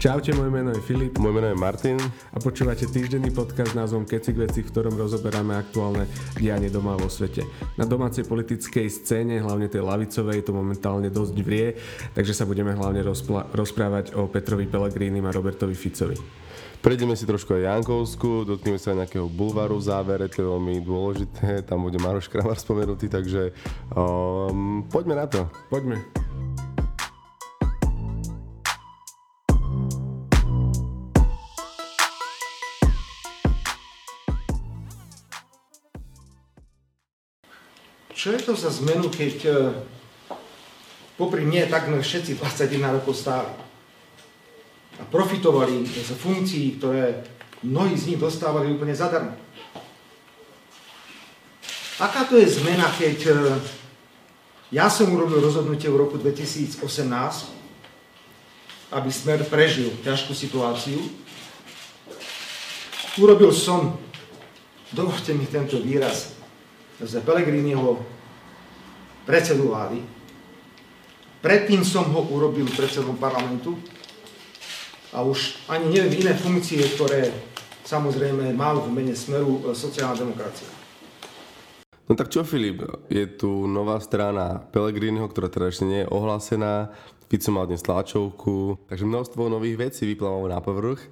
Čaute, moje meno je Filip. Moje meno je Martin. A počúvate týždenný podcast s názvom Keci veci, v ktorom rozoberáme aktuálne dianie doma vo svete. Na domácej politickej scéne, hlavne tej lavicovej, to momentálne dosť vrie, takže sa budeme hlavne rozpla- rozprávať o Petrovi Pellegrínim a Robertovi Ficovi. Prejdeme si trošku aj Jankovsku, dotkneme sa nejakého bulvaru v závere, to je veľmi dôležité, tam bude Maroš Kramar spomenutý, takže um, poďme na to. Poďme. Čo je to za zmenu, keď e, popri mne takmer všetci 21 rokov stáli a profitovali z funkcií, ktoré mnohí z nich dostávali úplne zadarmo. Aká to je zmena, keď e, ja som urobil rozhodnutie v roku 2018, aby Smer prežil ťažkú situáciu. Urobil som, dovolte mi tento výraz, z Pelegriniho predsedu vlády. Predtým som ho urobil predsedom parlamentu a už ani neviem iné funkcie, ktoré samozrejme mal v mene Smeru e, sociálna demokracia. No tak čo Filip, je tu nová strana Pelegriniho, ktorá teda ešte nie je ohlásená. Fico mal dnes tlačovku, takže množstvo nových vecí vyplávalo na povrch.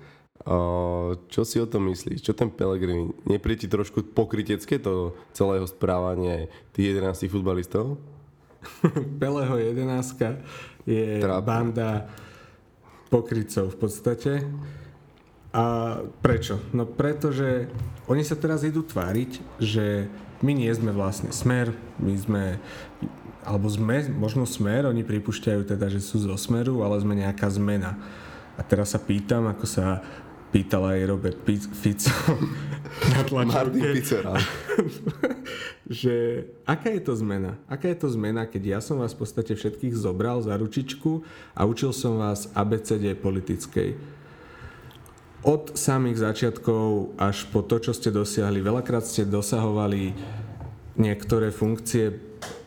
Čo si o tom myslíš? Čo ten Pellegrini? Nepríde ti trošku pokrytecké to celého správanie tých 11 futbalistov? Peleho 11 je Trápne. banda pokrycov v podstate. A prečo? No pretože oni sa teraz idú tváriť, že my nie sme vlastne smer, my sme, alebo sme, možno smer, oni pripúšťajú teda, že sú zo smeru, ale sme nejaká zmena. A teraz sa pýtam, ako sa pýtal aj Robert Fico na tlačovke, že aká je to zmena? Aká je to zmena, keď ja som vás v podstate všetkých zobral za ručičku a učil som vás ABCD politickej. Od samých začiatkov až po to, čo ste dosiahli, veľakrát ste dosahovali niektoré funkcie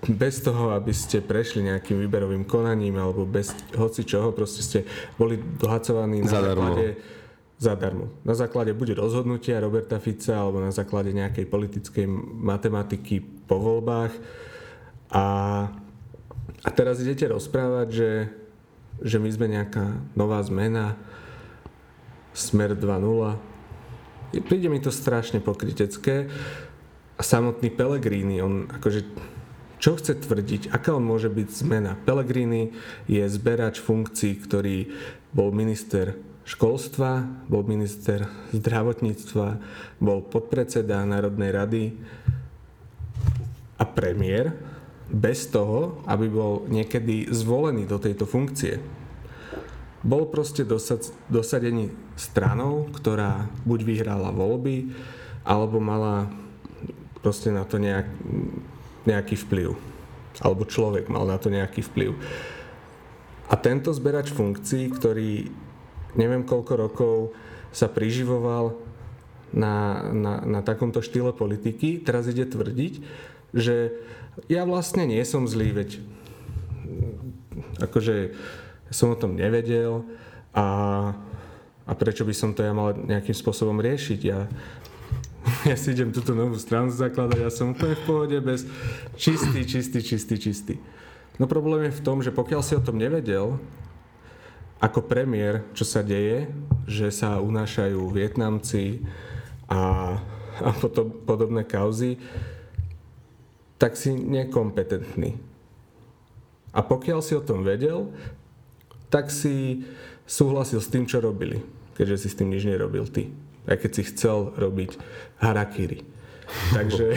bez toho, aby ste prešli nejakým výberovým konaním alebo bez hoci čoho, proste ste boli dohacovaní na Zadarmo. základe zadarmo. Na základe buď rozhodnutia Roberta Fica alebo na základe nejakej politickej matematiky po voľbách. A, a teraz idete rozprávať, že, že my sme nejaká nová zmena, smer 2.0. Príde mi to strašne pokrytecké. A samotný Pellegrini, on akože čo chce tvrdiť, aká on môže byť zmena? Pellegrini je zberač funkcií, ktorý bol minister školstva, bol minister zdravotníctva, bol podpredseda Národnej rady a premiér bez toho, aby bol niekedy zvolený do tejto funkcie. Bol proste dosad, dosadený stranou, ktorá buď vyhrala voľby, alebo mala proste na to nejak, nejaký vplyv. Alebo človek mal na to nejaký vplyv. A tento zberač funkcií, ktorý neviem koľko rokov sa priživoval na, na, na takomto štýle politiky, teraz ide tvrdiť, že ja vlastne nie som zlý, veď akože som o tom nevedel a, a prečo by som to ja mal nejakým spôsobom riešiť. Ja, ja si idem túto novú stranu zakladať, ja som úplne v pohode bez čistý, čistý, čistý, čistý. No problém je v tom, že pokiaľ si o tom nevedel, ako premiér, čo sa deje, že sa unášajú Vietnamci a, a potom podobné kauzy, tak si nekompetentný. A pokiaľ si o tom vedel, tak si súhlasil s tým, čo robili, keďže si s tým nič nerobil ty. Aj keď si chcel robiť harakiri. Takže,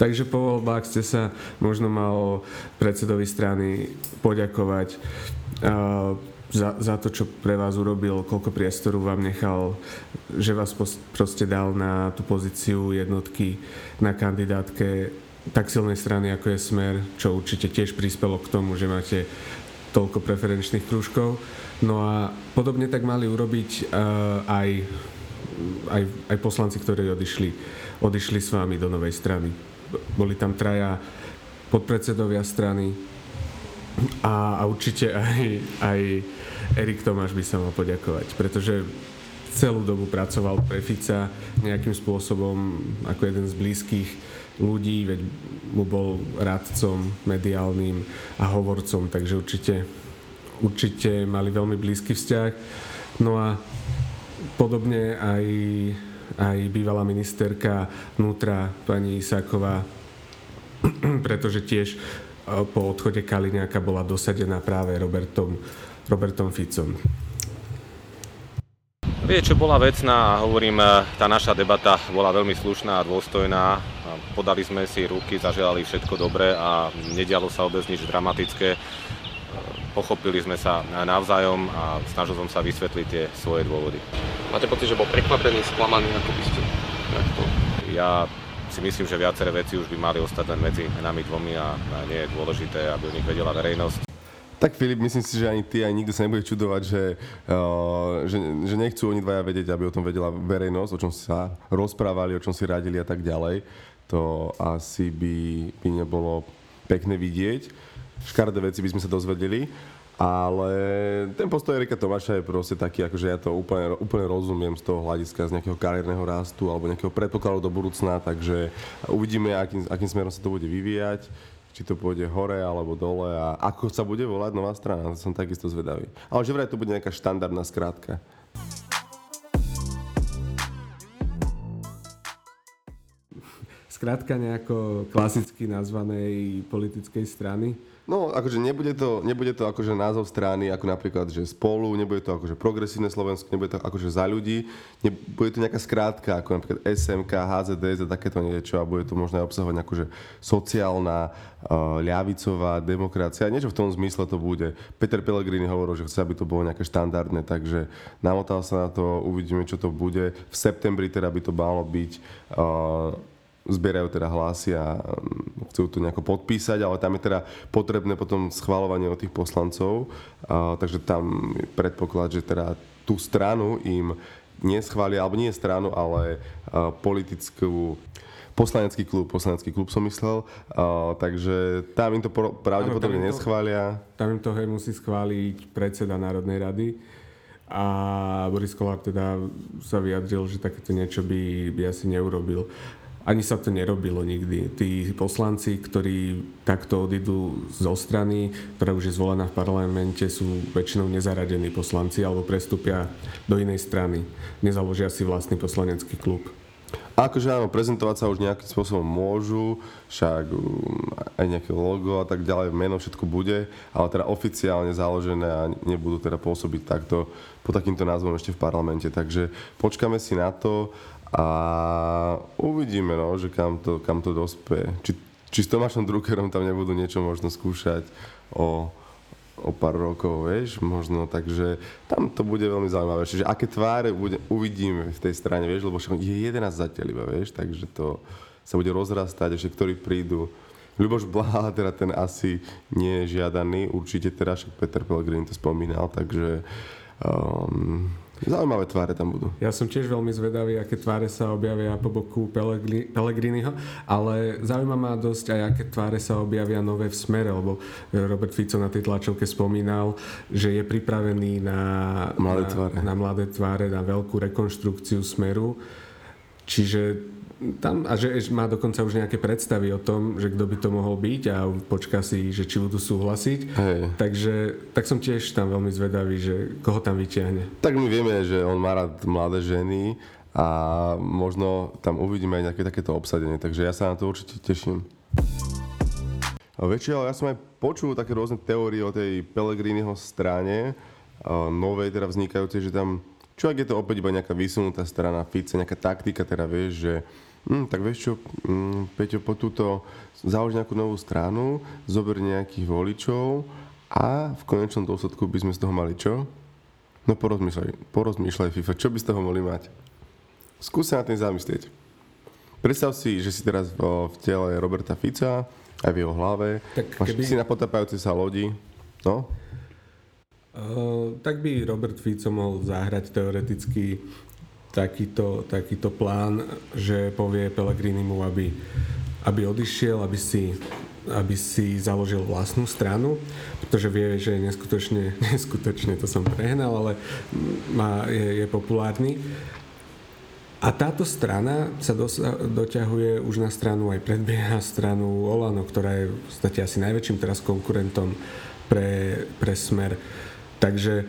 takže po voľbách ste sa možno mal predsedovi strany poďakovať. Uh, za, za to, čo pre vás urobil, koľko priestoru vám nechal, že vás proste dal na tú pozíciu jednotky na kandidátke tak silnej strany, ako je Smer, čo určite tiež prispelo k tomu, že máte toľko preferenčných krúžkov. No a podobne tak mali urobiť uh, aj, aj, aj poslanci, ktorí odišli, odišli s vami do novej strany. Boli tam traja podpredsedovia strany a, a určite aj, aj Erik Tomáš by sa mal poďakovať, pretože celú dobu pracoval pre Fica nejakým spôsobom ako jeden z blízkych ľudí, veď mu bol radcom mediálnym a hovorcom, takže určite, určite mali veľmi blízky vzťah. No a podobne aj, aj bývalá ministerka vnútra pani Isáková, pretože tiež po odchode Kaliňáka bola dosadená práve Robertom, Robertom Ficom. Vie, čo bola vecná a hovorím, e, tá naša debata bola veľmi slušná a dôstojná. Podali sme si ruky, zaželali všetko dobré a nedialo sa vôbec nič dramatické. E, pochopili sme sa navzájom a snažil som sa vysvetliť tie svoje dôvody. Máte pocit, že bol prekvapený, sklamaný, ako by ste Ja si myslím, že viaceré veci už by mali ostať len medzi nami dvomi a nie je dôležité, aby o nich vedela verejnosť. Tak Filip, myslím si, že ani ty, ani nikto sa nebude čudovať, že, uh, že, že nechcú oni dvaja vedieť, aby o tom vedela verejnosť, o čom sa rozprávali, o čom si radili a tak ďalej. To asi by, by nebolo pekné vidieť. Škaredé veci by sme sa dozvedeli. Ale ten postoj Erika Tomáša je proste taký, akože ja to úplne, úplne rozumiem z toho hľadiska, z nejakého kariérneho rastu alebo nejakého predpokladu do budúcna, takže uvidíme, akým, akým smerom sa to bude vyvíjať či to pôjde hore alebo dole a ako sa bude volať nová strana, som takisto zvedavý. Ale že vraj to bude nejaká štandardná skrátka. Skrátka nejako klasicky nazvanej politickej strany? No, akože nebude to, nebude to akože názov strany, ako napríklad, že spolu, nebude to akože progresívne Slovensko, nebude to akože za ľudí, nebude to nejaká skrátka, ako napríklad SMK, HZDS a takéto niečo a bude to možno aj obsahovať akože sociálna, uh, ľavicová demokracia, niečo v tom zmysle to bude. Peter Pellegrini hovoril, že chce, aby to bolo nejaké štandardné, takže namotal sa na to, uvidíme, čo to bude. V septembri teda by to malo byť uh, zbierajú teda hlasy a mm, chcú to nejako podpísať, ale tam je teda potrebné potom schvalovanie od tých poslancov, a, takže tam je predpoklad, že teda tú stranu im neschvália, alebo nie stranu, ale a, politickú poslanecký klub, poslanecký klub som myslel, takže tam im to pravdepodobne tam neschvália. Tam im to hej musí schváliť predseda Národnej rady a Boris Kolár teda sa vyjadril, že takéto niečo by, by asi neurobil. Ani sa to nerobilo nikdy. Tí poslanci, ktorí takto odídu zo strany, ktorá už je zvolená v parlamente, sú väčšinou nezaradení poslanci alebo prestúpia do inej strany. Nezaložia si vlastný poslanecký klub. Akože áno, prezentovať sa už nejakým spôsobom môžu, však um, aj nejaké logo a tak ďalej, meno všetko bude, ale teda oficiálne založené a nebudú teda pôsobiť takto pod takýmto názvom ešte v parlamente. Takže počkáme si na to a uvidíme, no, že kam to, kam to dospeje. Či, či s Tomášom Druckerom tam nebudú niečo možno skúšať o, o pár rokov, vieš, možno, takže tam to bude veľmi zaujímavé. Čiže aké tváre bude, uvidíme v tej strane, vieš, lebo je 11 zatiaľ iba, vieš, takže to sa bude rozrastať, ešte ktorí prídu. Ľuboš Blaha, teda ten asi nie je žiadaný, určite teda, však Peter Pellegrini to spomínal, takže um, Zaujímavé tváre tam budú. Ja som tiež veľmi zvedavý, aké tváre sa objavia po boku Pellegriniho, ale zaujíma ma dosť aj, aké tváre sa objavia nové v smere, lebo Robert Fico na tej tlačovke spomínal, že je pripravený na mladé tváre, na, na, mladé tváre, na veľkú rekonštrukciu smeru. Čiže tam, a že má dokonca už nejaké predstavy o tom, že kto by to mohol byť a počká si, že či budú súhlasiť. Hej. Takže tak som tiež tam veľmi zvedavý, že koho tam vyťahne. Tak my vieme, že on má rád mladé ženy a možno tam uvidíme aj nejaké takéto obsadenie, takže ja sa na to určite teším. Väčšie, ale ja som aj počul také rôzne teórie o tej Pellegriniho strane, novej teda vznikajúcej, že tam, čo ak je to opäť iba nejaká vysunutá strana Fice, nejaká taktika, teda vieš, že Hm, tak vieš čo, hm, Peťo, po túto založ nejakú novú stranu, zober nejakých voličov a v konečnom dôsledku by sme z toho mali čo? No porozmýšľaj, porozmýšľaj FIFA, čo by z toho mohli mať? Skús sa na tým zamyslieť. Predstav si, že si teraz v, v tele Roberta Fica, aj v jeho hlave, tak máš keby... si na potapajúcej sa lodi, no? Uh, tak by Robert Fico mohol zahrať teoreticky takýto, takýto plán, že povie Pellegrinimu, aby, aby odišiel, aby si aby si založil vlastnú stranu, pretože vie, že je neskutočne, neskutočne to som prehnal, ale má, je, je populárny. A táto strana sa dosa, doťahuje už na stranu aj predbieha stranu Olano, ktorá je v podstate asi najväčším teraz konkurentom pre, pre Smer. Takže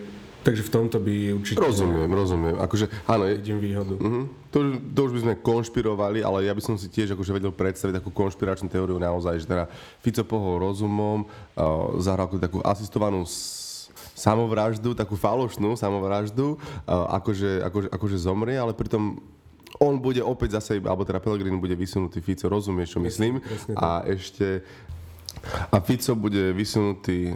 Takže v tomto by určite... Rozumiem, rozumiem. Akože, áno, vidím výhodu. Uh-huh. To, to už by sme konšpirovali, ale ja by som si tiež akože vedel predstaviť takú konšpiračnú teóriu naozaj, že teda Fico pohol rozumom, uh, zahral takú asistovanú s- samovraždu, takú falošnú samovraždu, uh, akože, akože, akože zomrie, ale pritom on bude opäť zase, alebo teda Pellegrini bude vysunutý Fico, rozumieš, čo myslím? presne tak. A ešte... A Fico bude vysunutý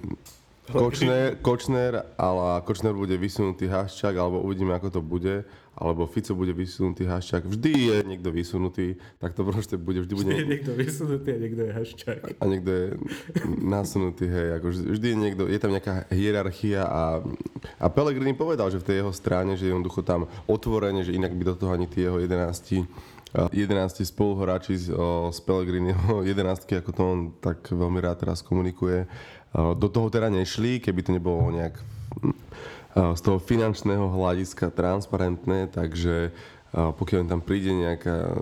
Kočner, Kočner, ale Kočner bude vysunutý Haščák, alebo uvidíme, ako to bude, alebo Fico bude vysunutý Haščák. Vždy je niekto vysunutý, tak to proste bude, vždy bude... Je niekto vysunutý a niekto je haščák. A niekto je nasunutý, hej, ako vždy, vždy je niekto, je tam nejaká hierarchia a, a Pellegrini povedal, že v tej jeho strane, že jednoducho tam otvorene, že inak by do toho ani tie jeho 11 11 spoluhráči z, o, z Pellegriniho 11, ako to on tak veľmi rád teraz komunikuje, o, do toho teda nešli, keby to nebolo nejak hm, z toho finančného hľadiska transparentné, takže pokiaľ tam príde nejaká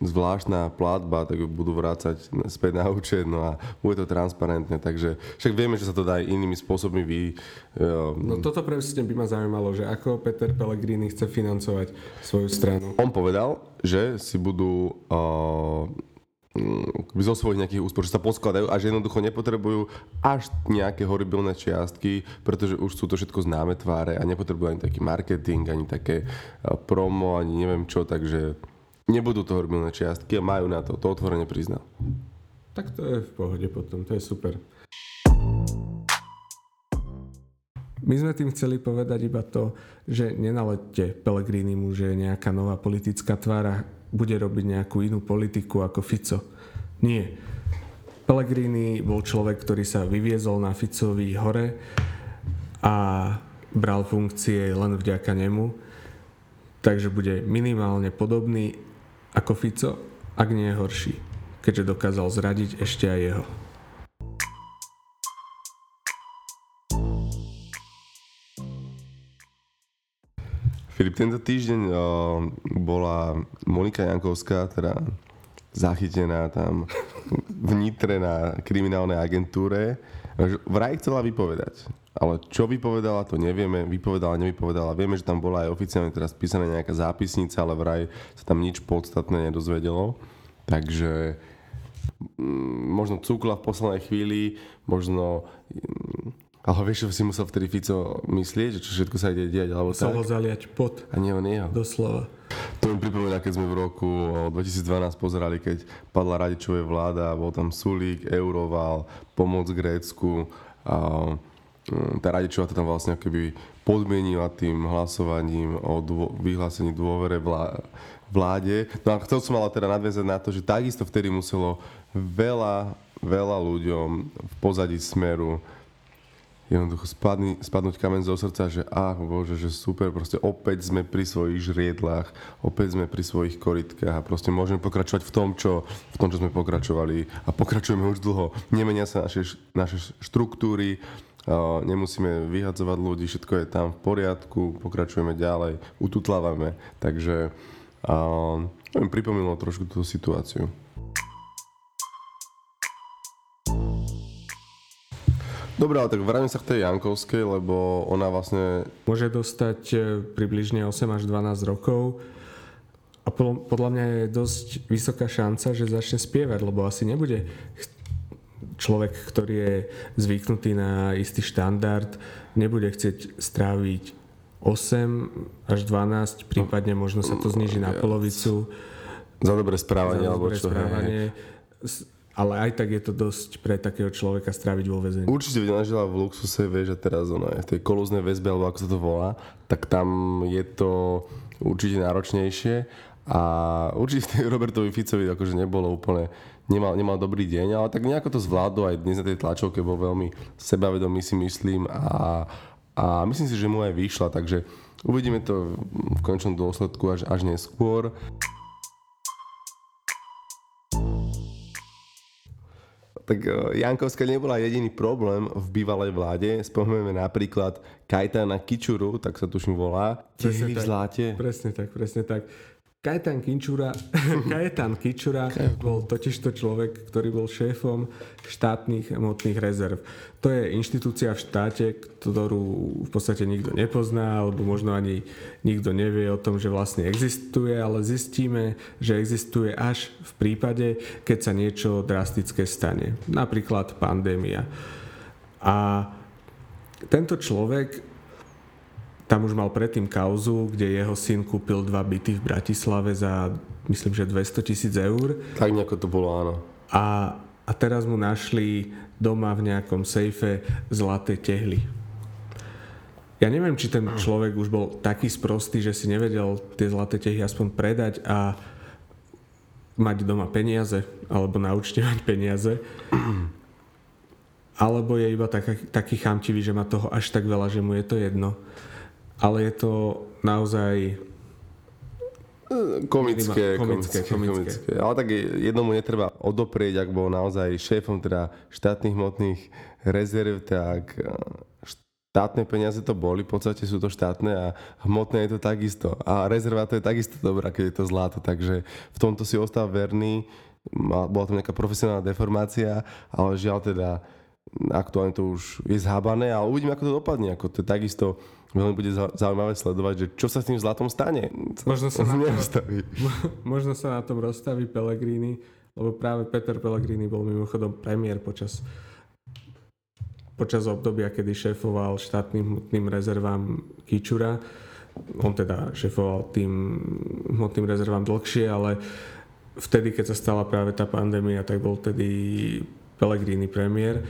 zvláštna platba, tak ju budú vrácať späť na účet, no a bude to transparentné, takže však vieme, že sa to dá aj inými spôsobmi vy... o, No toto presne by ma zaujímalo, že ako Peter Pellegrini chce financovať svoju stranu. On povedal, že si budú uh, zo svojich nejakých úspor, že sa poskladajú a že jednoducho nepotrebujú až nejaké horibilné čiastky, pretože už sú to všetko známe tváre a nepotrebujú ani taký marketing, ani také uh, promo, ani neviem čo, takže nebudú to horibilné čiastky a majú na to, to otvorene priznal. Tak to je v pohode potom, to je super. My sme tým chceli povedať iba to, že nenalete Pellegrinimu, že je nejaká nová politická tvára, bude robiť nejakú inú politiku ako Fico. Nie. Pellegrini bol človek, ktorý sa vyviezol na Ficovi hore a bral funkcie len vďaka nemu. Takže bude minimálne podobný ako Fico, ak nie horší, keďže dokázal zradiť ešte aj jeho. Filip, tento týždeň o, bola Monika Jankovská, teda zachytená tam v Nitre na kriminálnej agentúre. Vraj chcela vypovedať. Ale čo vypovedala, to nevieme. Vypovedala, nevypovedala. Vieme, že tam bola aj oficiálne teraz písaná nejaká zápisnica, ale vraj sa tam nič podstatné nedozvedelo. Takže mm, možno cúkla v poslednej chvíli, možno... Ale vieš, čo si musel vtedy Fico myslieť, že čo všetko sa ide diať, alebo tak? ho zaliať pot, A nie on jeho. doslova. To mi pripomína, keď sme v roku o, 2012 pozerali, keď padla Radičovej vláda, bol tam Sulík, Euroval, pomoc Grécku a mm, tá Radičová to tam vlastne keby podmienila tým hlasovaním o dô, vyhlásení dôvere vlá, vláde. No a chcel som ale teda nadviazať na to, že takisto vtedy muselo veľa, veľa ľuďom v pozadí smeru jednoducho spadni, spadnúť kamen zo srdca, že ach bože, že super, proste opäť sme pri svojich žriedlách, opäť sme pri svojich koritkách a proste môžeme pokračovať v tom, čo, v tom, čo sme pokračovali a pokračujeme už dlho. Nemenia sa naše, naše štruktúry, nemusíme vyhadzovať ľudí, všetko je tam v poriadku, pokračujeme ďalej, ututlávame, takže mi pripomínalo trošku tú situáciu. Dobre, ale tak vrátim sa k tej Jankovskej, lebo ona vlastne Môže dostať e, približne 8 až 12 rokov a podľa mňa je dosť vysoká šanca, že začne spievať, lebo asi nebude človek, ktorý je zvyknutý na istý štandard, nebude chcieť stráviť 8 až 12, prípadne možno sa to zniží na polovicu. za dobré správanie, za alebo dobré čo. hej. správanie. S- Ale aj tak je to dosť pre takého človeka stráviť vo väzení. Určite ona žila v luxuse, vieš, a teraz ona je v tej kolúznej väzbe, alebo ako sa to volá, tak tam je to určite náročnejšie a určite Robertovi Ficovi akože nebolo úplne, nemal, nemal dobrý deň, ale tak nejako to zvládol aj dnes na tej tlačovke, bol veľmi sebavedomý si myslím a, a myslím si, že mu aj vyšla, takže uvidíme to v končnom dôsledku až, až neskôr. Tak e, Jankovská nebola jediný problém v bývalej vláde. Spomíname napríklad Kajtana Kičuru, tak sa tuším volá. Presne v zláte. Presne tak, presne tak. Kajetan Kinčura, Kajetan Kičura bol totižto človek, ktorý bol šéfom štátnych hmotných rezerv. To je inštitúcia v štáte, ktorú v podstate nikto nepozná, alebo možno ani nikto nevie o tom, že vlastne existuje, ale zistíme, že existuje až v prípade, keď sa niečo drastické stane. Napríklad pandémia. A tento človek tam už mal predtým kauzu, kde jeho syn kúpil dva byty v Bratislave za, myslím, že 200 tisíc eur. Tak nejako to bolo, áno. A, a teraz mu našli doma v nejakom sejfe zlaté tehly. Ja neviem, či ten človek už bol taký sprostý, že si nevedel tie zlaté tehly aspoň predať a mať doma peniaze, alebo na účte mať peniaze. Alebo je iba taký, taký chamtivý, že má toho až tak veľa, že mu je to jedno ale je to naozaj Komické, Komické, komické, komické. komické. Ale tak jednomu netreba odoprieť, ak bol naozaj šéfom teda štátnych hmotných rezerv, tak eh, štátne peniaze to boli, v podstate sú to štátne a hmotné je to takisto. A rezerva to je takisto dobrá, keď je to zlato, takže v tomto si ostal verný. Bola tam nejaká profesionálna deformácia, ale žiaľ teda aktuálne to už je zhábané, ale uvidíme, ako to dopadne. Ako to je takisto veľmi bude zau- zaujímavé sledovať, že čo sa s tým zlatom stane. Možno sa na to- nerostaví. Možno sa na tom rozstaví Pellegrini, lebo práve Peter Pellegrini bol mimochodom premiér počas počas obdobia, kedy šéfoval štátnym hmotným rezervám Kičura. On teda šéfoval tým hmotným rezervám dlhšie, ale vtedy, keď sa stala práve tá pandémia, tak bol tedy Pellegrini premiér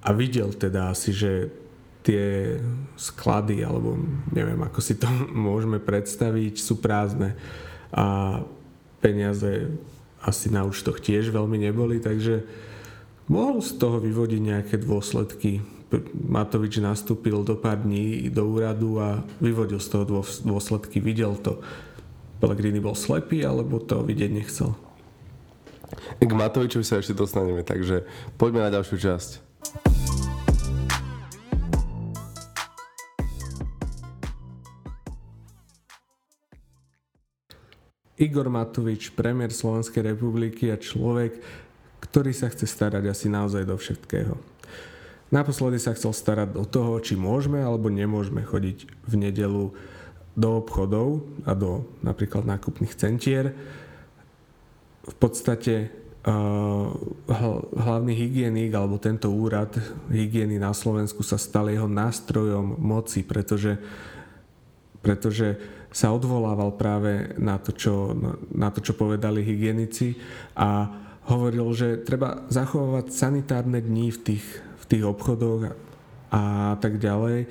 a videl teda asi, že tie sklady, alebo neviem, ako si to môžeme predstaviť, sú prázdne a peniaze asi na účtoch tiež veľmi neboli, takže mohol z toho vyvodiť nejaké dôsledky. Matovič nastúpil do pár dní do úradu a vyvodil z toho dôs- dôsledky, videl to. Pellegrini bol slepý, alebo to vidieť nechcel. K Matovičovi sa ešte dostaneme, takže poďme na ďalšiu časť. Igor Matovič, premiér Slovenskej republiky a človek, ktorý sa chce starať asi naozaj do všetkého. Naposledy sa chcel starať do toho, či môžeme alebo nemôžeme chodiť v nedelu do obchodov a do napríklad nákupných centier. V podstate hl- hlavný hygienik alebo tento úrad hygieny na Slovensku sa stal jeho nástrojom moci, pretože pretože sa odvolával práve na to, čo, na to, čo povedali hygienici a hovoril, že treba zachovávať sanitárne dní v tých, v tých obchodoch a, tak ďalej,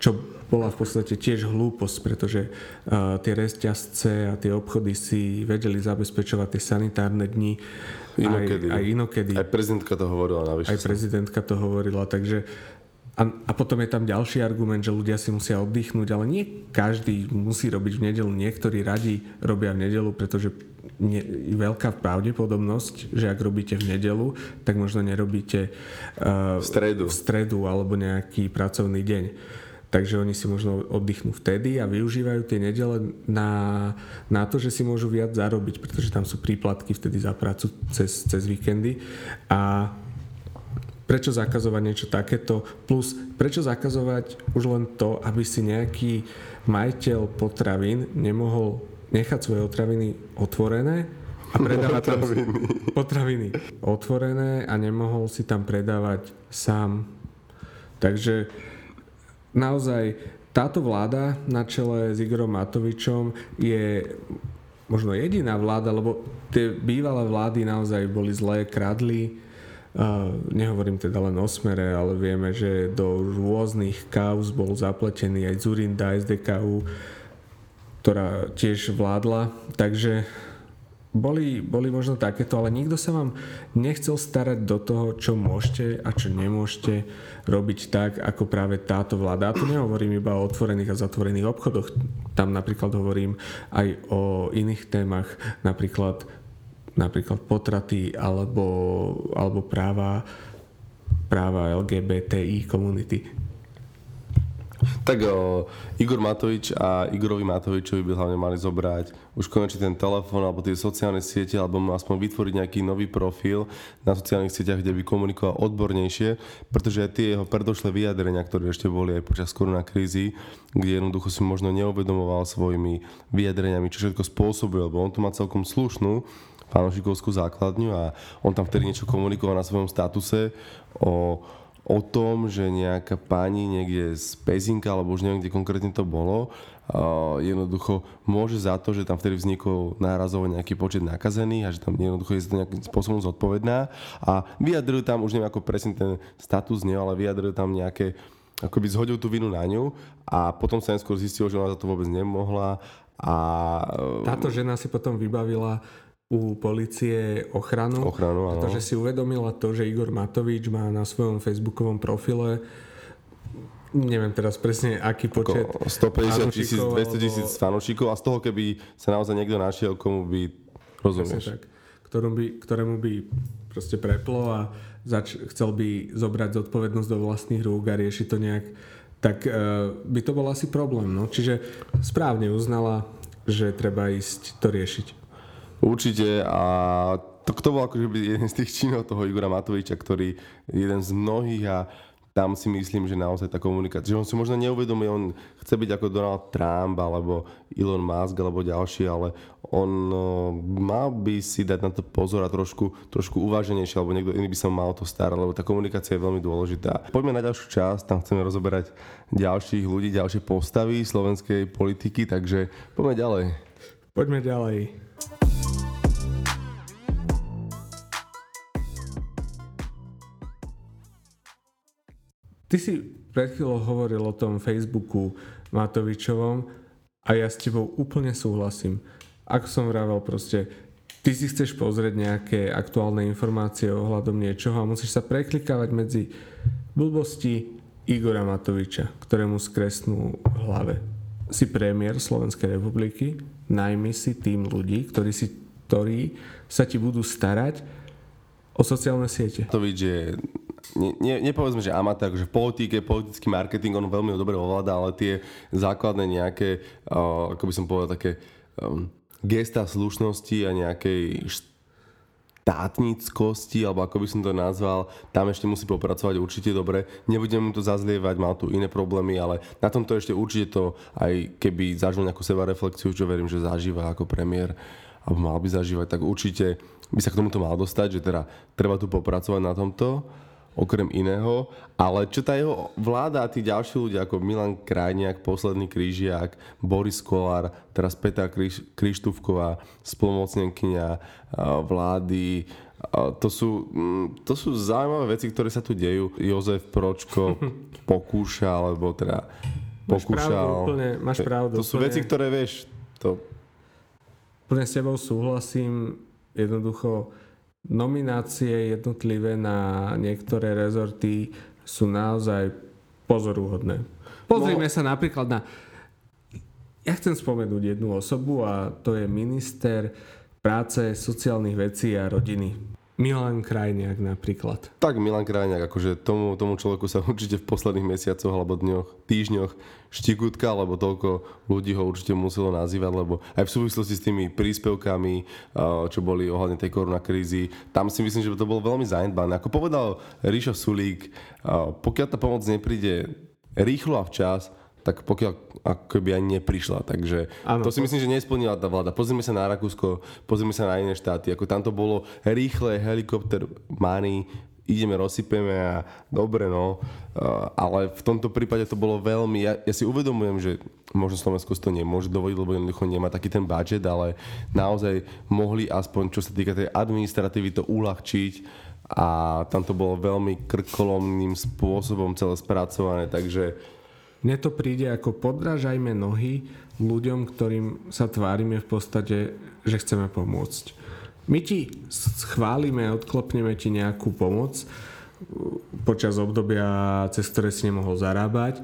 čo bola v podstate tiež hlúposť, pretože uh, tie reťazce a tie obchody si vedeli zabezpečovať tie sanitárne dni Inokedy. aj, aj inokedy. Aj prezidentka to hovorila navyše. Aj prezidentka to hovorila, takže a, a potom je tam ďalší argument, že ľudia si musia oddychnúť, ale nie každý musí robiť v nedelu. Niektorí radi robia v nedelu, pretože je veľká pravdepodobnosť, že ak robíte v nedelu, tak možno nerobíte uh, V stredu. v stredu alebo nejaký pracovný deň. Takže oni si možno oddychnú vtedy a využívajú tie nedele na, na to, že si môžu viac zarobiť, pretože tam sú príplatky vtedy za prácu cez, cez víkendy. A prečo zakazovať niečo takéto, plus prečo zakazovať už len to, aby si nejaký majiteľ potravín nemohol nechať svoje potraviny otvorené a predávať tam potraviny otvorené a nemohol si tam predávať sám. Takže naozaj táto vláda na čele s Igorom Matovičom je možno jediná vláda, lebo tie bývalé vlády naozaj boli zlé, kradli, nehovorím teda len o smere, ale vieme, že do rôznych kauz bol zapletený aj Zurinda, SDKU, ktorá tiež vládla. Takže boli, boli možno takéto, ale nikto sa vám nechcel starať do toho, čo môžete a čo nemôžete robiť tak, ako práve táto vláda. A tu nehovorím iba o otvorených a zatvorených obchodoch. Tam napríklad hovorím aj o iných témach, napríklad napríklad potraty alebo, alebo práva, práva LGBTI komunity. Tak o, Igor Matovič a Igorovi Matovičovi by hlavne mali zobrať už konečne ten telefón alebo tie sociálne siete alebo aspoň vytvoriť nejaký nový profil na sociálnych sieťach, kde by komunikoval odbornejšie, pretože tie jeho predošlé vyjadrenia, ktoré ešte boli aj počas koronakrízy, kde jednoducho si možno neuvedomoval svojimi vyjadreniami, čo všetko spôsobuje, lebo on tu má celkom slušnú fanošikovskú základňu a on tam vtedy niečo komunikoval na svojom statuse o o tom, že nejaká pani niekde z Pezinka, alebo už neviem, kde konkrétne to bolo, uh, jednoducho môže za to, že tam vtedy vznikol nárazovo nejaký počet nakazených a že tam jednoducho je to nejakým spôsobom zodpovedná a vyjadrujú tam, už neviem ako presne ten status nie, ale vyjadrujú tam nejaké akoby zhodil tú vinu na ňu a potom sa neskôr zistilo, že ona za to vôbec nemohla a... Táto žena si potom vybavila u policie ochranu, ochranu áno. pretože si uvedomila to, že Igor Matovič má na svojom facebookovom profile neviem teraz presne aký počet 150 tisíc, 200 tisíc fanúšikov a z toho keby sa naozaj niekto našiel, komu by rozumieš. Tak, ktorom by, ktorému by proste preplo a zač- chcel by zobrať zodpovednosť do vlastných rúk a riešiť to nejak, tak uh, by to bol asi problém. No. Čiže správne uznala, že treba ísť to riešiť. Určite a to, to bol akože jeden z tých činov toho Igora Matoviča, ktorý jeden z mnohých a tam si myslím, že naozaj tá komunikácia, že on si možno neuvedomuje, on chce byť ako Donald Trump alebo Elon Musk alebo ďalší, ale on no, mal by si dať na to pozor a trošku, trošku uváženejšie, alebo niekto iný by sa mal to starať, lebo tá komunikácia je veľmi dôležitá. Poďme na ďalšiu časť, tam chceme rozoberať ďalších ľudí, ďalšie postavy slovenskej politiky, takže poďme ďalej. Poďme ďalej. Ty si pred chvíľou hovoril o tom Facebooku Matovičovom a ja s tebou úplne súhlasím. Ako som vravel, proste ty si chceš pozrieť nejaké aktuálne informácie ohľadom niečoho a musíš sa preklikávať medzi blbosti Igora Matoviča, ktorému skresnú v hlave. Si premiér Slovenskej republiky, najmi si tým ľudí, ktorí, si, ktorí sa ti budú starať o sociálne siete. Matovič je ne, ne, nepovedzme, že amatár, že v politike, politický marketing on veľmi dobre ovláda, ale tie základné nejaké, uh, ako by som povedal, také um, gesta slušnosti a nejakej štátnickosti, alebo ako by som to nazval, tam ešte musí popracovať určite dobre. Nebudem mu to zazlievať, mal tu iné problémy, ale na tomto ešte určite to, aj keby zažil nejakú seba reflexiu, čo verím, že zažíva ako premiér, alebo mal by zažívať, tak určite by sa k tomuto mal dostať, že teda treba tu popracovať na tomto okrem iného, ale čo tá jeho vláda a tí ďalší ľudia ako Milan Krajniak, posledný krížiak, Boris Kolár, teraz Petra Kriš, Krištúvková, splomocnenkynia vlády, to sú, mm, to sú zaujímavé veci, ktoré sa tu dejú. Jozef Pročko pokúša, alebo teda pokúšal. Máš pravdu, úplne, máš pravdu. To sú úplne, veci, ktoré vieš, to... Úplne s tebou súhlasím. Jednoducho nominácie jednotlivé na niektoré rezorty sú naozaj pozoruhodné. Pozrime no. sa napríklad na... Ja chcem spomenúť jednu osobu a to je minister práce, sociálnych vecí a rodiny. Milan Krajniak napríklad. Tak Milan Krajniak, akože tomu, tomu človeku sa určite v posledných mesiacoch alebo dňoch, týždňoch štikutka, lebo toľko ľudí ho určite muselo nazývať, lebo aj v súvislosti s tými príspevkami, čo boli ohľadne tej koronakrízy, tam si myslím, že to bolo veľmi zanedbané. Ako povedal Ríšo Sulík, pokiaľ tá pomoc nepríde rýchlo a včas, tak pokiaľ ako by ani neprišla. Takže ano, to si myslím, že nesplnila tá vláda. Pozrime sa na Rakúsko, pozrime sa na iné štáty. Ako tam to bolo rýchle, helikopter, money, ideme, rozsypeme a dobre, no. Ale v tomto prípade to bolo veľmi... Ja, ja si uvedomujem, že možno Slovensko to nemôže dovoliť, lebo jednoducho nemá taký ten budget, ale naozaj mohli aspoň, čo sa týka tej administratívy, to uľahčiť a tam to bolo veľmi krkolomným spôsobom celé spracované, takže mne to príde ako podrážajme nohy ľuďom, ktorým sa tvárime v podstate, že chceme pomôcť. My ti schválime, odklopneme ti nejakú pomoc počas obdobia, cez ktoré si nemohol zarábať,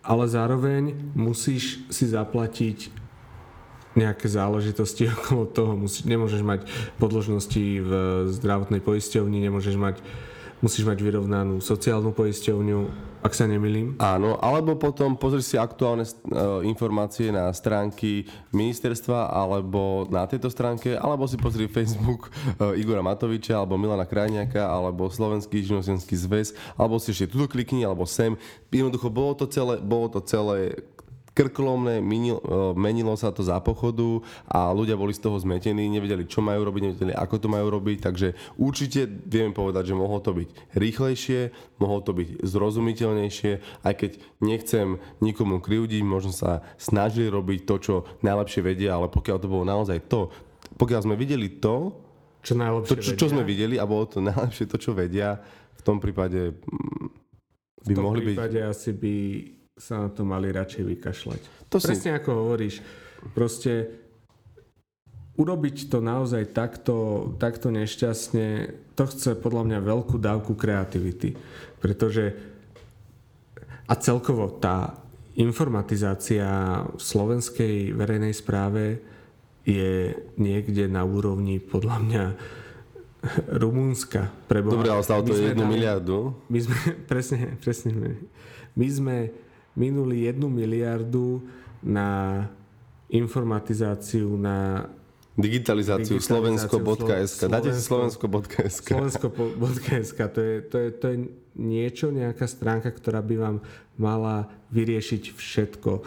ale zároveň musíš si zaplatiť nejaké záležitosti okolo toho. Musí, nemôžeš mať podložnosti v zdravotnej poisťovni, nemôžeš mať musíš mať vyrovnanú sociálnu poisťovňu, ak sa nemilím. Áno, alebo potom pozri si aktuálne uh, informácie na stránky ministerstva alebo na tejto stránke, alebo si pozri Facebook uh, Igora Matoviča alebo Milana Krajniaka alebo Slovenský živnostenský zväz, alebo si ešte tuto klikni, alebo sem. Jednoducho bolo to celé, bolo to celé krklomné, menilo, e, menilo sa to za pochodu a ľudia boli z toho zmetení, nevedeli, čo majú robiť, nevedeli, ako to majú robiť, takže určite vieme povedať, že mohlo to byť rýchlejšie, mohlo to byť zrozumiteľnejšie, aj keď nechcem nikomu krivdiť, možno sa snažili robiť to, čo najlepšie vedia, ale pokiaľ to bolo naozaj to, pokiaľ sme videli to, čo, najlepšie to, čo, čo sme videli a bolo to najlepšie to, čo vedia, v tom prípade mm, by v tom mohli prípade byť... asi by sa na to mali radšej vykašľať. To si- Presne ako hovoríš, proste urobiť to naozaj takto, takto nešťastne, to chce podľa mňa veľkú dávku kreativity. Pretože a celkovo tá informatizácia v slovenskej verejnej správe je niekde na úrovni podľa mňa Rumúnska. Preboha. Dobre, ale stalo to jednu dali- miliardu. my sme, presne, presne, my sme minuli jednu miliardu na informatizáciu, na Digitalizáciu Digitalizáciu slovensko.sk. Dáte si Slovensko- slovensko.sk. slovensko.sk. To je, to, je, to je niečo, nejaká stránka, ktorá by vám mala vyriešiť všetko.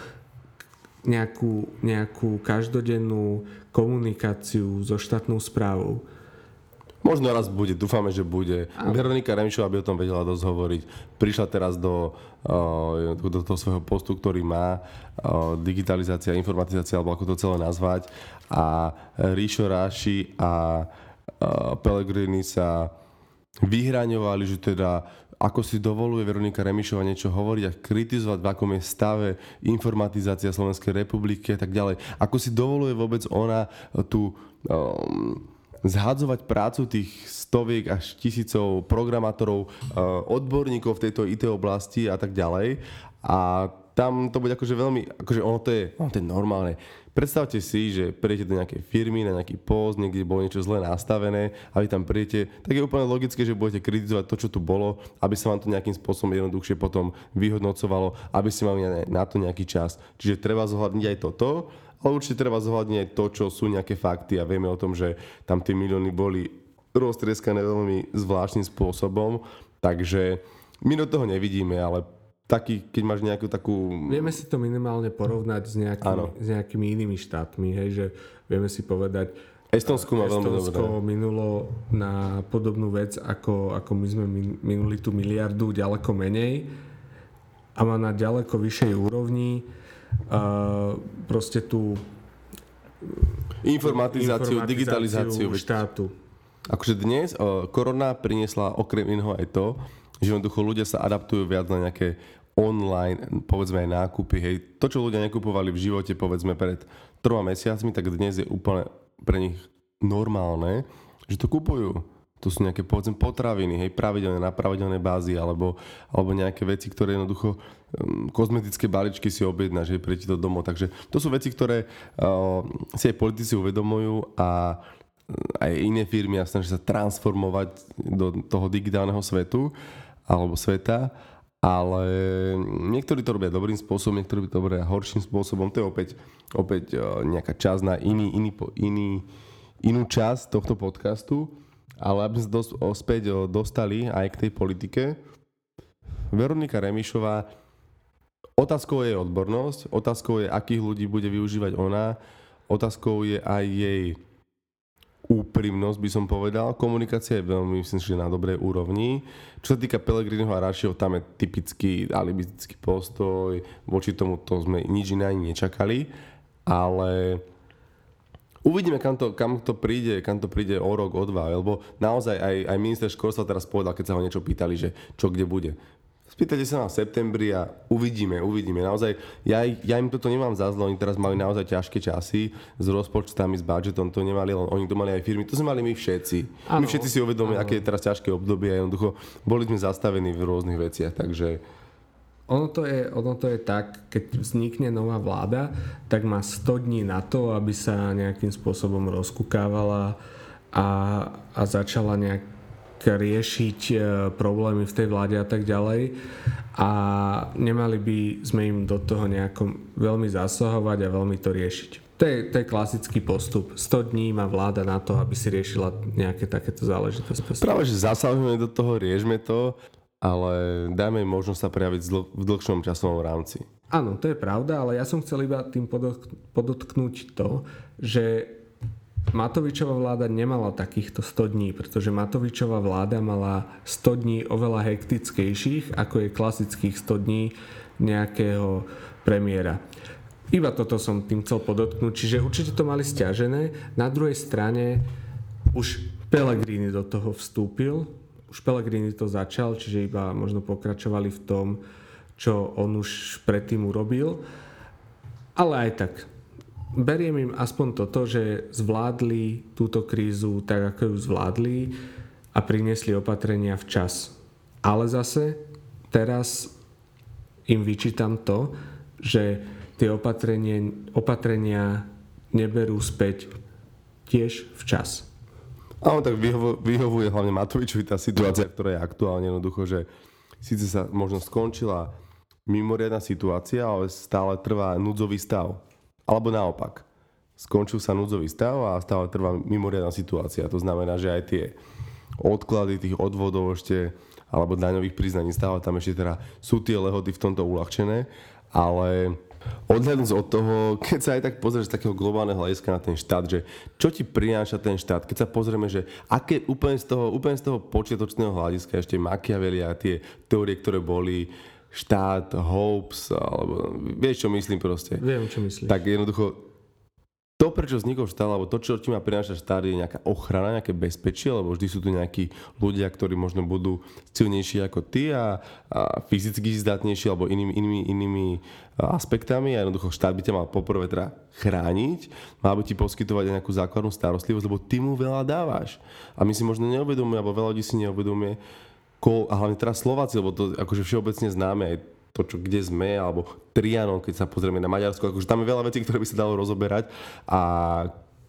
Nejakú, nejakú každodennú komunikáciu so štátnou správou. Možno raz bude, dúfame, že bude. Veronika Remišová by o tom vedela dosť hovoriť. Prišla teraz do, uh, do toho svojho postu, ktorý má uh, digitalizácia, informatizácia, alebo ako to celé nazvať. A Ríšo Ráši a uh, Pellegrini sa vyhraňovali, že teda ako si dovoluje Veronika Remišová niečo hovoriť a kritizovať, v akom je stave informatizácia Slovenskej republiky a tak ďalej. Ako si dovoluje vôbec ona tu um, zhadzovať prácu tých stoviek až tisícov programátorov, uh, odborníkov v tejto IT oblasti a tak ďalej. A tam to bude akože veľmi, akože ono to je, ono to je normálne. Predstavte si, že prídete do nejakej firmy, na nejaký post, niekde bolo niečo zle nastavené a vy tam prídete, tak je úplne logické, že budete kritizovať to, čo tu bolo, aby sa vám to nejakým spôsobom jednoduchšie potom vyhodnocovalo, aby ste mali na to nejaký čas. Čiže treba zohľadniť aj toto, ale určite treba zohľadniť aj to, čo sú nejaké fakty a vieme o tom, že tam tie milióny boli roztrieskané veľmi zvláštnym spôsobom, takže my do toho nevidíme, ale taký, keď máš nejakú takú... Vieme si to minimálne porovnať s nejakými, s nejakými inými štátmi, hej, že vieme si povedať, Estonsko má veľmi dobré. Minulo na podobnú vec, ako, ako my sme min- minuli tú miliardu ďaleko menej. A má na ďaleko vyššej úrovni proste tú Informatizáciu, digitalizáciu. veď štátu. Akože dnes o, korona priniesla okrem iného aj to, že jednoducho ľudia sa adaptujú viac na nejaké online, povedzme aj nákupy. Hej. To, čo ľudia nekupovali v živote, povedzme pred troma mesiacmi, tak dnes je úplne pre nich normálne, že to kupujú. To sú nejaké, povedzme, potraviny, hej, pravidelné, na pravidelnej bázi, alebo, alebo nejaké veci, ktoré jednoducho, um, kozmetické balíčky si objednáš, hej, príde ti to domov. Takže to sú veci, ktoré uh, si aj politici uvedomujú a uh, aj iné firmy a snažia sa transformovať do toho digitálneho svetu alebo sveta, ale niektorí to robia dobrým spôsobom, niektorí to robia horším spôsobom. To je opäť, opäť uh, nejaká časť na iný, iný, iný, inú časť tohto podcastu. Ale aby sme dos- o- späť o, dostali aj k tej politike, Veronika Remišová, otázkou je odbornosť, otázkou je, akých ľudí bude využívať ona, otázkou je aj jej úprimnosť, by som povedal. Komunikácia je veľmi, myslím že na dobrej úrovni. Čo sa týka Pelegriniho a Rašiho, tam je typický alibistický postoj. Voči tomu to sme nič iné ani nečakali. Ale Uvidíme, kam to, kam to príde, kam to príde o rok, o dva, lebo naozaj aj, aj minister Školstva teraz povedal, keď sa ho niečo pýtali, že čo kde bude. Spýtajte sa na septembri a uvidíme, uvidíme. Naozaj, ja, ja im toto nemám za zlo, oni teraz mali naozaj ťažké časy s rozpočtami, s budžetom, to nemali len oni, to mali aj firmy, to sme mali my všetci. My Áno. všetci si uvedomíme, aké je teraz ťažké obdobie a jednoducho boli sme zastavení v rôznych veciach, takže ono to, je, ono to je tak, keď vznikne nová vláda, tak má 100 dní na to, aby sa nejakým spôsobom rozkukávala a, a začala nejak riešiť e, problémy v tej vláde a tak ďalej. A nemali by sme im do toho nejako veľmi zasahovať a veľmi to riešiť. To je, to je klasický postup. 100 dní má vláda na to, aby si riešila nejaké takéto záležitosti. Práve, že zasahujeme do toho, riešme to ale dáme im možnosť sa prejaviť v dlhšom časovom rámci. Áno, to je pravda, ale ja som chcel iba tým podotknúť to, že Matovičová vláda nemala takýchto 100 dní, pretože Matovičová vláda mala 100 dní oveľa hektickejších, ako je klasických 100 dní nejakého premiéra. Iba toto som tým chcel podotknúť, čiže určite to mali stiažené. Na druhej strane už Pellegrini do toho vstúpil, už Pellegrini to začal, čiže iba možno pokračovali v tom, čo on už predtým urobil. Ale aj tak, beriem im aspoň toto, že zvládli túto krízu tak, ako ju zvládli a priniesli opatrenia včas. Ale zase teraz im vyčítam to, že tie opatrenia, opatrenia neberú späť tiež včas. Áno, tak vyhovo, vyhovuje hlavne Matovičovi tá situácia, ktorá je aktuálne jednoducho, že síce sa možno skončila mimoriadná situácia, ale stále trvá núdzový stav. Alebo naopak. Skončil sa núdzový stav a stále trvá mimoriadná situácia. To znamená, že aj tie odklady tých odvodov ešte alebo daňových priznaní stále tam ešte teda sú tie lehoty v tomto uľahčené, ale odhľadnúť od toho, keď sa aj tak pozrieš z takého globálneho hľadiska na ten štát, že čo ti prináša ten štát, keď sa pozrieme, že aké úplne z toho, úplne z toho počiatočného hľadiska ešte Machiavelli a tie teórie, ktoré boli, štát, hopes, alebo vieš, čo myslím proste. Viem, čo myslíš. Tak jednoducho to, prečo vznikol štát, alebo to, čo ti má prinášať štát, je nejaká ochrana, nejaké bezpečie, lebo vždy sú tu nejakí ľudia, ktorí možno budú silnejší ako ty a, a fyzicky zdatnejší alebo inými, inými, inými aspektami a jednoducho štát by ťa mal poprvé teda chrániť, mal by ti poskytovať aj nejakú základnú starostlivosť, lebo ty mu veľa dávaš. A my si možno neuvedomujeme, alebo veľa ľudí si neuvedomuje, a hlavne teraz Slováci, lebo to akože všeobecne známe aj to, čo, kde sme, alebo Trianon, keď sa pozrieme na Maďarsko, akože tam je veľa vecí, ktoré by sa dalo rozoberať a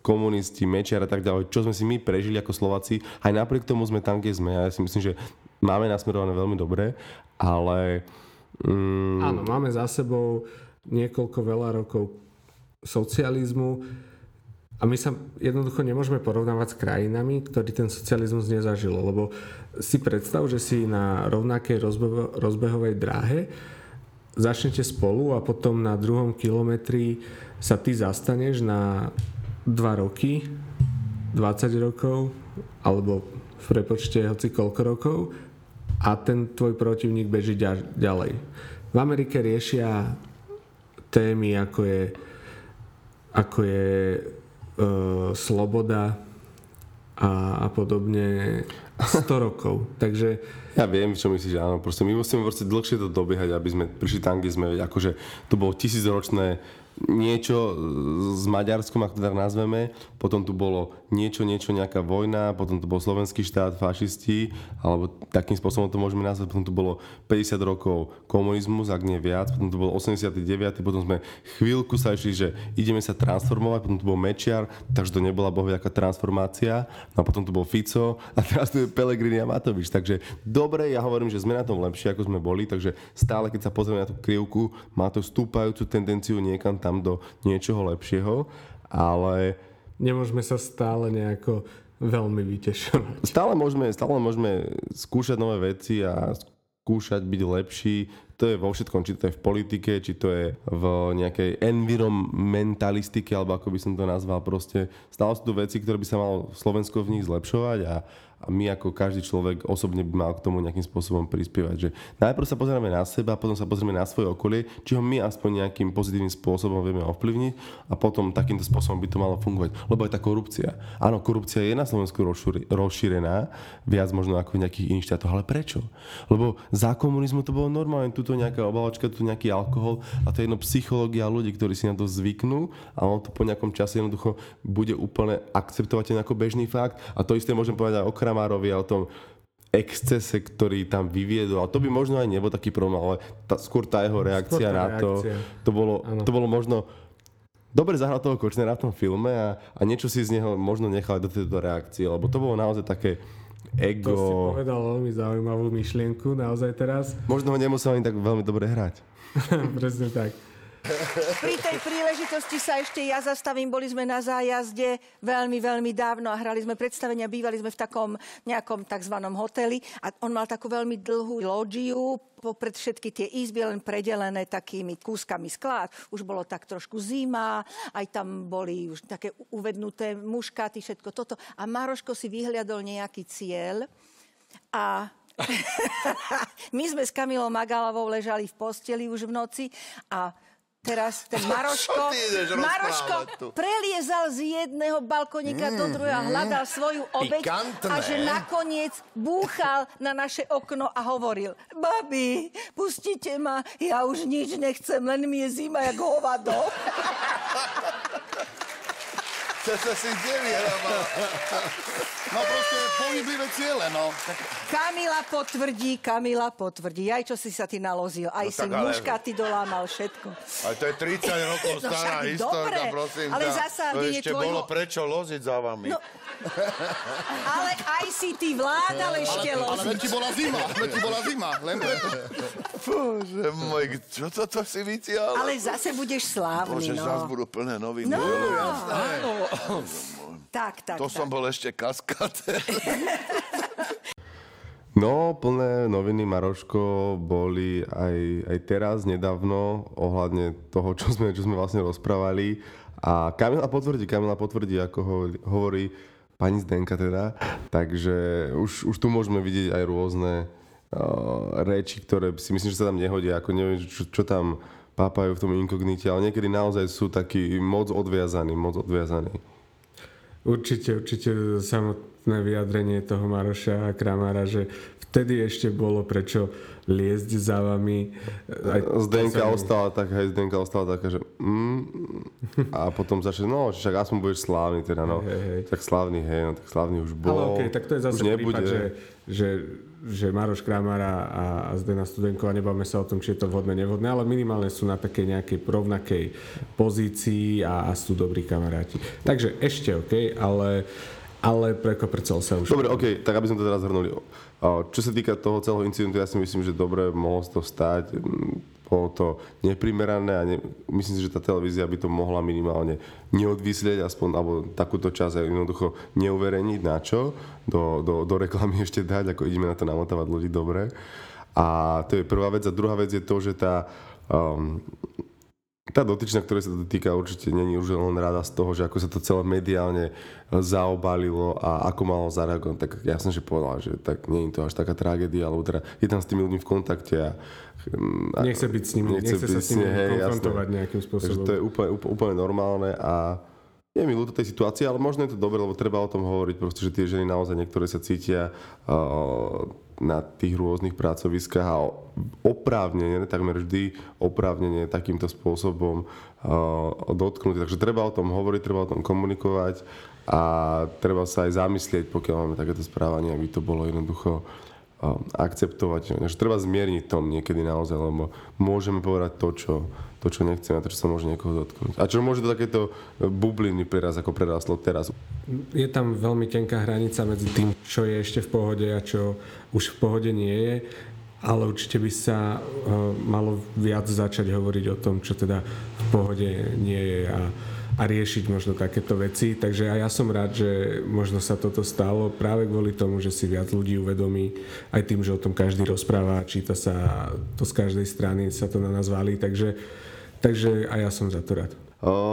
komunisti, Mečiar a tak ďalej, čo sme si my prežili ako Slováci, aj napriek tomu sme tam, kde sme. Ja si myslím, že máme nasmerované veľmi dobre, ale... Mm... Áno, máme za sebou niekoľko veľa rokov socializmu a my sa jednoducho nemôžeme porovnávať s krajinami, ktorí ten socializmus nezažilo, lebo si predstav, že si na rovnakej rozbehovej dráhe začnete spolu a potom na druhom kilometri sa ty zastaneš na 2 roky, 20 rokov, alebo v prepočte hoci koľko rokov a ten tvoj protivník beží ďalej. V Amerike riešia témy ako je, ako je sloboda a, a podobne 100 rokov. Takže ja viem, čo myslíš, áno. Proste my musíme proste dlhšie to dobiehať, aby sme prišli tam, kde sme. Akože to bolo tisícročné niečo s Maďarskom, ako to tak nazveme, potom tu bolo niečo, niečo, nejaká vojna, potom tu bol slovenský štát, fašisti, alebo takým spôsobom to môžeme nazvať, potom tu bolo 50 rokov komunizmus, ak nie viac, potom tu bol 89, potom sme chvíľku sa išli, že ideme sa transformovať, potom tu bol Mečiar, takže to nebola bohviaká transformácia, no a potom tu bol Fico a teraz tu je Pelegrini a Matovič, takže dobre, ja hovorím, že sme na tom lepšie, ako sme boli, takže stále, keď sa pozrieme na tú krivku, má to stúpajúcu tendenciu niekam tam tam do niečoho lepšieho, ale... Nemôžeme sa stále nejako veľmi vytešovať. Stále môžeme, stále môžeme skúšať nové veci a skúšať byť lepší. To je vo všetkom, či to je v politike, či to je v nejakej environmentalistike, alebo ako by som to nazval. Proste stále sú to veci, ktoré by sa malo Slovensko v nich zlepšovať a a my ako každý človek osobne by mal k tomu nejakým spôsobom prispievať. Že najprv sa pozrieme na seba, potom sa pozrieme na svoje okolie, či ho my aspoň nejakým pozitívnym spôsobom vieme ovplyvniť a potom takýmto spôsobom by to malo fungovať. Lebo aj tá korupcia. Áno, korupcia je na Slovensku rozšírená, viac možno ako v nejakých iných štátoch, ale prečo? Lebo za komunizmu to bolo normálne, tuto nejaká obaločka, tu nejaký alkohol a to je jedno psychológia ľudí, ktorí si na to zvyknú a on to po nejakom čase jednoducho bude úplne akceptovateľné ako bežný fakt a to isté môžem povedať aj o Kramárovi a o tom excese, ktorý tam vyviedol. A to by možno aj nebol taký problém, ale tá, skôr tá jeho reakcia tá na to, reakcia. to bolo, Áno. to bolo možno dobre zahral toho Kočnera v tom filme a, a niečo si z neho možno nechal do tejto reakcie, lebo to bolo naozaj také To si ego. povedal veľmi zaujímavú myšlienku naozaj teraz. Možno ho nemusel ani tak veľmi dobre hrať. Presne tak. Pri tej príležitosti sa ešte ja zastavím. Boli sme na zájazde veľmi, veľmi dávno a hrali sme predstavenia. Bývali sme v takom nejakom tzv. hoteli a on mal takú veľmi dlhú loďiu popred všetky tie izby len predelené takými kúskami skla. Už bolo tak trošku zima, aj tam boli už také uvednuté muškáty, všetko toto. A Maroško si vyhliadol nejaký cieľ a my sme s Kamilou Magalovou ležali v posteli už v noci a teraz ten Maroško, Maroško preliezal z jedného balkonika do druhého, hľadal svoju obeď Pikantné. a že nakoniec búchal na naše okno a hovoril, babi, pustite ma, ja už nič nechcem, len mi je zima jak hovado. Čo sa si vyhrával? No proste pohyblivé ciele, no. Kamila potvrdí, Kamila potvrdí. Aj čo si sa ty nalozil, aj No si ale- muškaty dolámal všetko. ale to je 30 rokov No stará však historka, prosím. ale zasa to nie je ešte tvojho- bolo prečo loziť za vami. No, Ale aj si ty vládal ešte ale loziť. veď ti bola zima, veď ti bola zima, len preto. Bože môj, čo toto si vytiahol? Ale zase budeš slávny, Bože, no. zás budú plné nových No, modelov, jasné. áno. Tak, tak, To tak. som bol ešte kaskader. No, plné noviny Maroško boli aj, aj teraz, nedávno, ohľadne toho, čo sme, čo sme vlastne rozprávali. A Kamila potvrdí, Kamila potvrdí, ako ho, hovorí pani Zdenka teda. Takže už, už tu môžeme vidieť aj rôzne uh, reči, ktoré si myslím, že sa tam nehodia. Ako neviem, čo, čo tam pápajú v tom inkognite, ale niekedy naozaj sú takí moc odviazaní, moc odviazaní. Určite, určite samotné vyjadrenie toho Maroša a Kramára, že vtedy ešte bolo prečo liezť za vami. Aj Zdenka to sa mi- ostala tak, hej, Zdenka ostala taká, že mm, a potom začal, no, však aspoň budeš slávny teda, no. Hej, hej. Tak slávny, hej, no, tak slávny už bol. Ale okej, tak to je zase prípad, že, že, že Maroš Kramara a, a Zdena Studenková, nebavme sa o tom, či je to vhodné, nevhodné, ale minimálne sú na takej nejakej rovnakej pozícii a, a sú dobrí kamaráti. Takže ešte OK, ale, ale prekoprecol sa už. Dobre, okej, tak aby sme to teraz zhrnuli. Čo sa týka toho celého incidentu, ja si myslím, že dobre mohlo toho stať. Mm, Bolo to neprimerané a ne, myslím si, že tá televízia by to mohla minimálne neodvyslieť, aspoň, alebo takúto časť jednoducho neuverejniť na čo, do, do, do reklamy ešte dať, ako ideme na to namotávať ľudí dobre. A to je prvá vec. A druhá vec je to, že tá um, tá dotyčná, ktorej sa to týka, určite není už len rada z toho, že ako sa to celé mediálne zaobalilo a ako malo zareagovať. Tak jasne, že povedala, že tak nie je to až taká tragédia, alebo teda je tam s tými ľuďmi v kontakte a, a Nechce byť s nimi, nechce, sa byť s nimi hej, jasné. konfrontovať nejakým Takže spôsobom. to je úplne, úplne, normálne a je mi ľúto tej situácii, ale možno je to dobre, lebo treba o tom hovoriť, proste, že tie ženy naozaj niektoré sa cítia uh, na tých rôznych pracoviskách a oprávnene, takmer vždy oprávnene takýmto spôsobom uh, dotknúť. Takže treba o tom hovoriť, treba o tom komunikovať a treba sa aj zamyslieť, pokiaľ máme takéto správanie, aby to bolo jednoducho uh, akceptovať. Takže treba zmierniť tom niekedy naozaj, lebo môžeme povedať to, čo, to, čo nechceme, a to, čo sa môže niekoho dotknúť. A čo môže do takéto bubliny preraz, ako preráslo teraz. je tam veľmi tenká hranica medzi tým, čo je ešte v pohode a čo už v pohode nie je, ale určite by sa uh, malo viac začať hovoriť o tom, čo teda v pohode nie je a, a riešiť možno takéto veci. Takže aj ja som rád, že možno sa toto stalo práve kvôli tomu, že si viac ľudí uvedomí, aj tým, že o tom každý rozpráva, číta sa to z každej strany, sa to na nás valí, takže, takže aj ja som za to rád.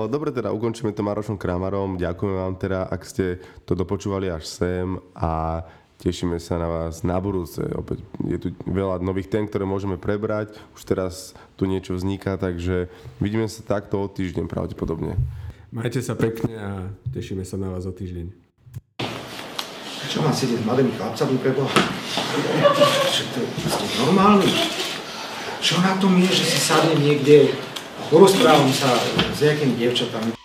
Dobre, teda ukončíme to Marošom Kramarom. Ďakujeme vám teda, ak ste to dopočúvali až sem a tešíme sa na vás na budúce. Opäť je tu veľa nových tém, ktoré môžeme prebrať. Už teraz tu niečo vzniká, takže vidíme sa takto o týždeň pravdepodobne. Majte sa pekne a tešíme sa na vás o týždeň. Čo mám sedieť s mladými chlapcami to je, ste normálni? Čo na tom je, že si sadnem niekde porozprávam sa s nejakými dievčatami?